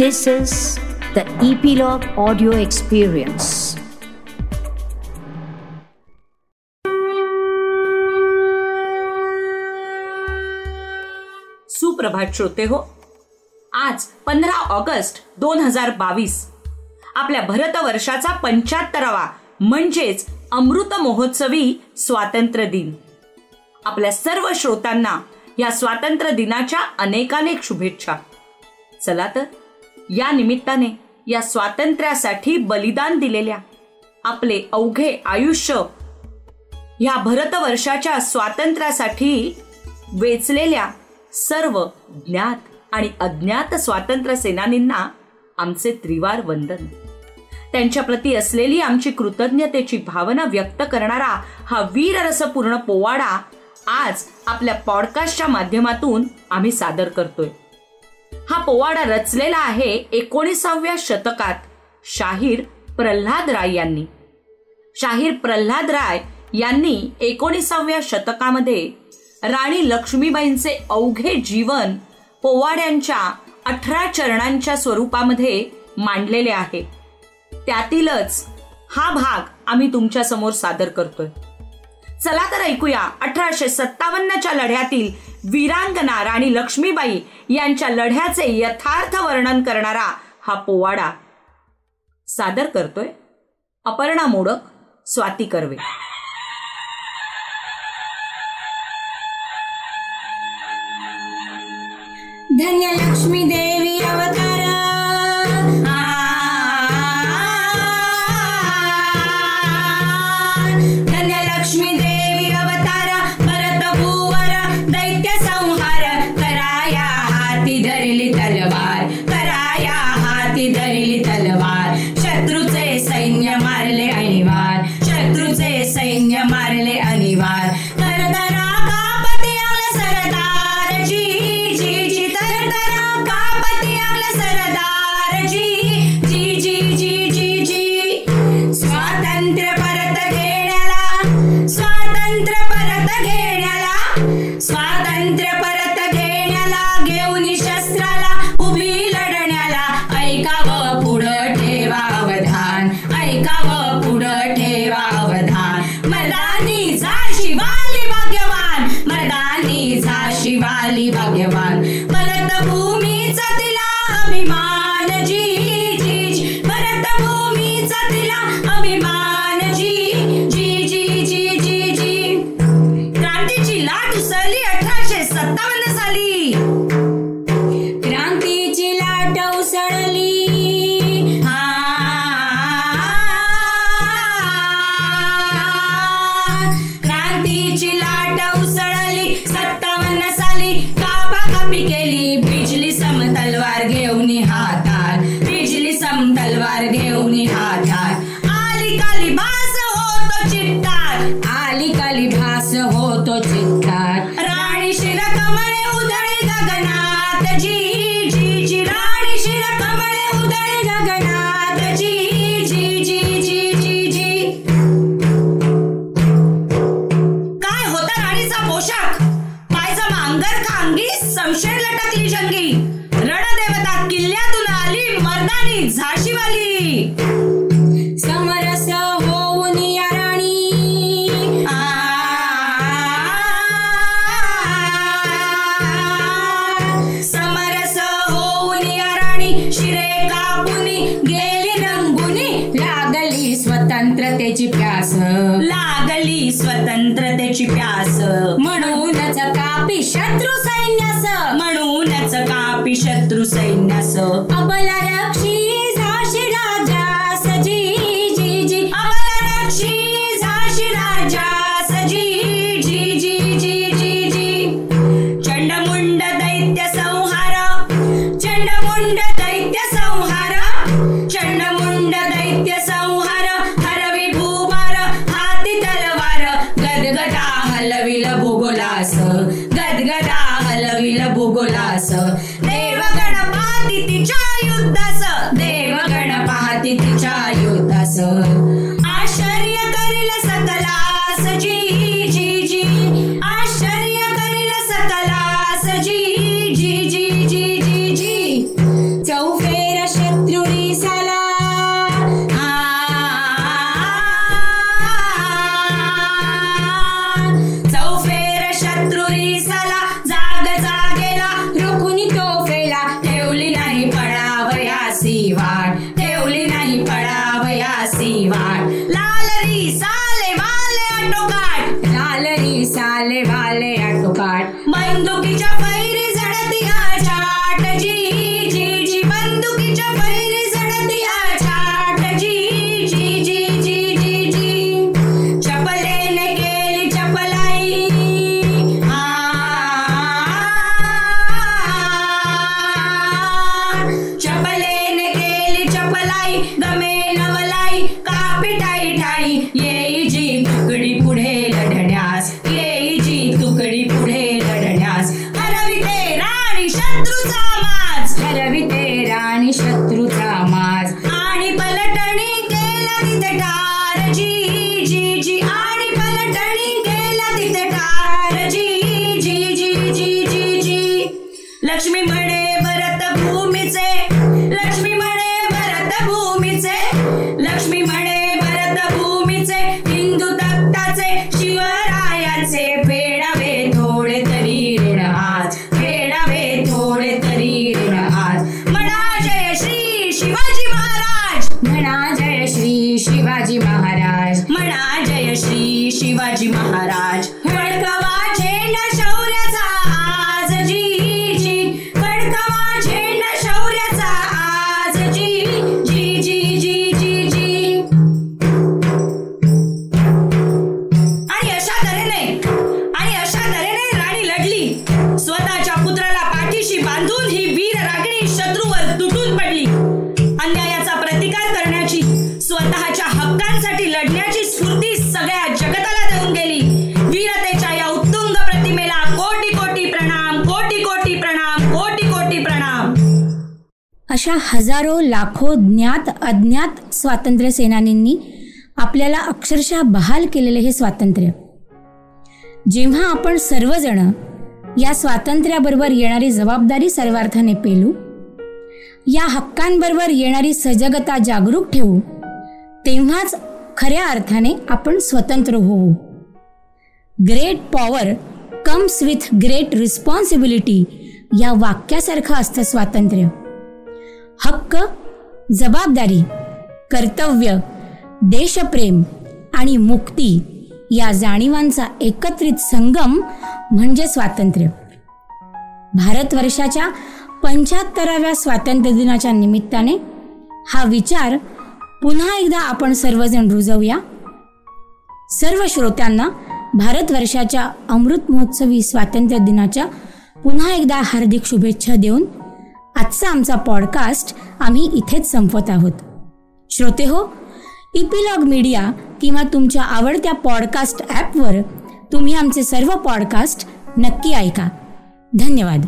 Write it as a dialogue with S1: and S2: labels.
S1: This is the Epilogue Audio Experience.
S2: सुप्रभात श्रोते हो. आज पंधरा ऑगस्ट दोन हजार बावीस. आपल्या भरत वर्षाचा पंच्याहत्तरावा म्हणजेच अमृत महोत्सवी स्वातंत्र्य दिन. आपल्या सर्व श्रोतांना या स्वातंत्र्य दिनाच्या अनेकानेक शुभेच्छा. चला तर या निमित्ताने या स्वातंत्र्यासाठी बलिदान दिलेल्या आपले अवघे आयुष्य ह्या भरतवर्षाच्या स्वातंत्र्यासाठी वेचलेल्या सर्व ज्ञात आणि अज्ञात स्वातंत्र्य सेनानींना आमचे त्रिवार वंदन. त्यांच्या प्रती असलेली आमची कृतज्ञतेची भावना व्यक्त करणारा हा वीररसपूर्ण पोवाडा आज आपल्या पॉडकास्टच्या माध्यमातून आम्ही सादर करतोय. हा पोवाडा रचलेला आहे एकोणीसाव्या शतकात शाहीर प्रल्हाद राय यांनी. शाहीर प्रल्हाद राय यांनी एकोणीसाव्या शतकामध्ये राणी लक्ष्मीबाईंचे अवघे जीवन पोवाड्यांच्या अठरा चरणांच्या स्वरूपामध्ये मांडलेले आहे. त्यातीलच हा भाग आम्ही तुमच्यासमोर सादर करतोय. चला तर ऐकूया अठराशे सत्तावन्नच्या लढ्यातील वीरांगना राणी लक्ष्मीबाई यांच्या लढ्याचे यथार्थ वर्णन करणारा हा पोवाडा. सादर करतोय अपर्णा मोडक स्वाती कर्वे.
S3: धन्य लक्ष्मी देवी अवतार. धन्य लक्ष्मी देवी सैन्य मारले अनिवार. तरतरा कापती सरदार जी जी जी तरतरा कापती सरदार जी जी जी जी जी जी. स्वातंत्र्य परत घेण्याला स्वातंत्र्य परत घे उसळली अठराशे सत्तावन्न साली. क्रांतीची लाट उसळली. क्रांतीची लाट उसळली. सत्तावन्न साली कापा कापी केली. बिजली सम तलवार घेऊन गगनात जी जी जी राणी गगनात जी जी जी जी जी जी. काय होता राणीचा पोशाख? पायजमा अंगर खांगी समशेर लटकली जंगी. रणदेवता किल्ल्यातून आली मर्दानी झाशीवाली. स्वतंत्रतेची प्यास. लागली स्वतंत्रतेची प्यास. म्हणूनच कापी शत्रू सैन्यास. म्हणूनच कापी शत्रू सैन्यास. अबला रक्षी झाशी राजास जी जी जी. अबला रक्षी झाशी राजास जी जी जी जी जी जी. चंडमुंड दैत्य संहार. चंडमुंड दैत्य संहार. चंडमुंड दैत्य संहार. देवगण पाहती तिच्या योतास my ठाई ठाई येई जी तुकडी पुढे लढण्यास येई जी तुकडी पुढे लढण्यास. हरविते राणी शत्रूचा माज. हरविते राणी शत्रूचा माज. आणि पलटणी केला तिथे ठार. जी जी जी आणि महाराज. फडकवा झेंडा शौर्याचा आज
S1: अशा हजारो लाखो ज्ञात अज्ञात स्वातंत्र्य सेनानींनी आपल्याला अक्षरशः बहाल केलेले हे स्वातंत्र्य. जेव्हा आपण सर्वजण या स्वातंत्र्याबरोबर येणारी जबाबदारी सर्वार्थाने पेलू या हक्कांबरोबर येणारी सजगता जागरूक ठेवू तेव्हाच खऱ्या अर्थाने आपण स्वतंत्र होऊ. Great power comes with great responsibility या वाक्यासारखं असतं स्वातंत्र्य. हक्क जबाबदारी कर्तव्य देशप्रेम आणि मुक्ती या जाणीवांचा एकत्रित संगम म्हणजे स्वातंत्र्य. भारतवर्षाच्या पंच्याहत्तराव्या स्वातंत्र्य दिनाच्या निमित्ताने हा विचार पुन्हा एकदा आपण सर्वजण रुजवूया. सर्व श्रोत्यांना भारतवर्षाच्या अमृत महोत्सवी स्वातंत्र्य दिनाच्या पुन्हा एकदा हार्दिक शुभेच्छा देऊन आजचा आमचा पॉडकास्ट आम्ही इथेच संपवत आहोत. श्रोते हो इपिलॉग मीडिया किंवा तुमच्या आवडत्या पॉडकास्ट ॲपवर तुम्ही आमचे सर्व पॉडकास्ट नक्की ऐका. धन्यवाद.